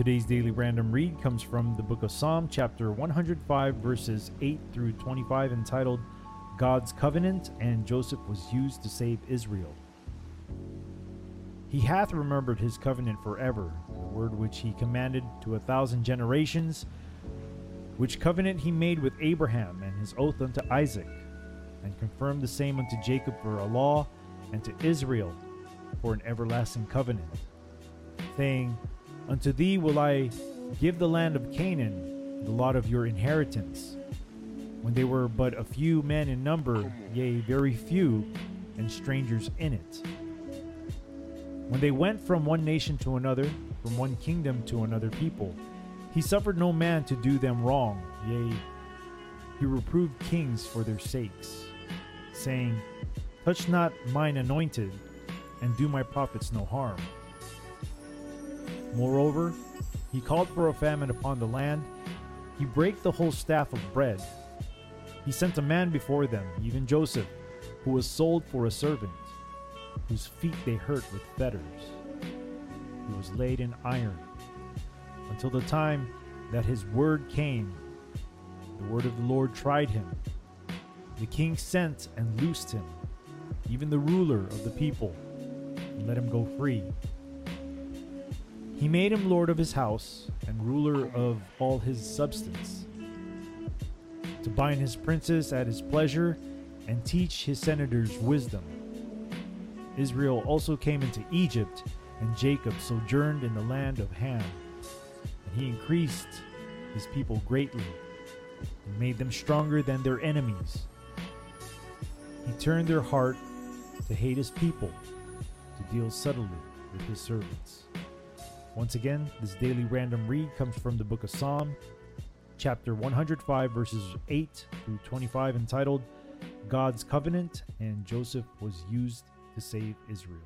Today's daily random read comes from the book of Psalm, chapter 105, verses 8 through 25, entitled God's Covenant and Joseph was used to save Israel. He hath remembered his covenant forever, the word which he commanded to a thousand generations, which covenant he made with Abraham and his oath unto Isaac, and confirmed the same unto Jacob for a law, and to Israel for an everlasting covenant, saying, Unto thee will I give the land of Canaan, the lot of your inheritance. When they were but a few men in number, yea, very few, and strangers in it. When they went from one nation to another, from one kingdom to another people, he suffered no man to do them wrong, yea, he reproved kings for their sakes, saying, Touch not mine anointed, and do my prophets no harm. Moreover, he called for a famine upon the land. He brake the whole staff of bread. He sent a man before them, even Joseph, who was sold for a servant, whose feet they hurt with fetters. He was laid in iron until the time that his word came. The word of the Lord tried him. The king sent and loosed him, even the ruler of the people, and let him go free. He made him lord of his house and ruler of all his substance, to bind his princes at his pleasure and teach his senators wisdom. Israel also came into Egypt, and Jacob sojourned in the land of Ham. And he increased his people greatly, and made them stronger than their enemies. He turned their heart to hate his people, to deal subtly with his servants. Once again, this daily random read comes from the book of Psalm, chapter 105, verses 8 through 25, entitled God's Covenant and Joseph was used to save Israel.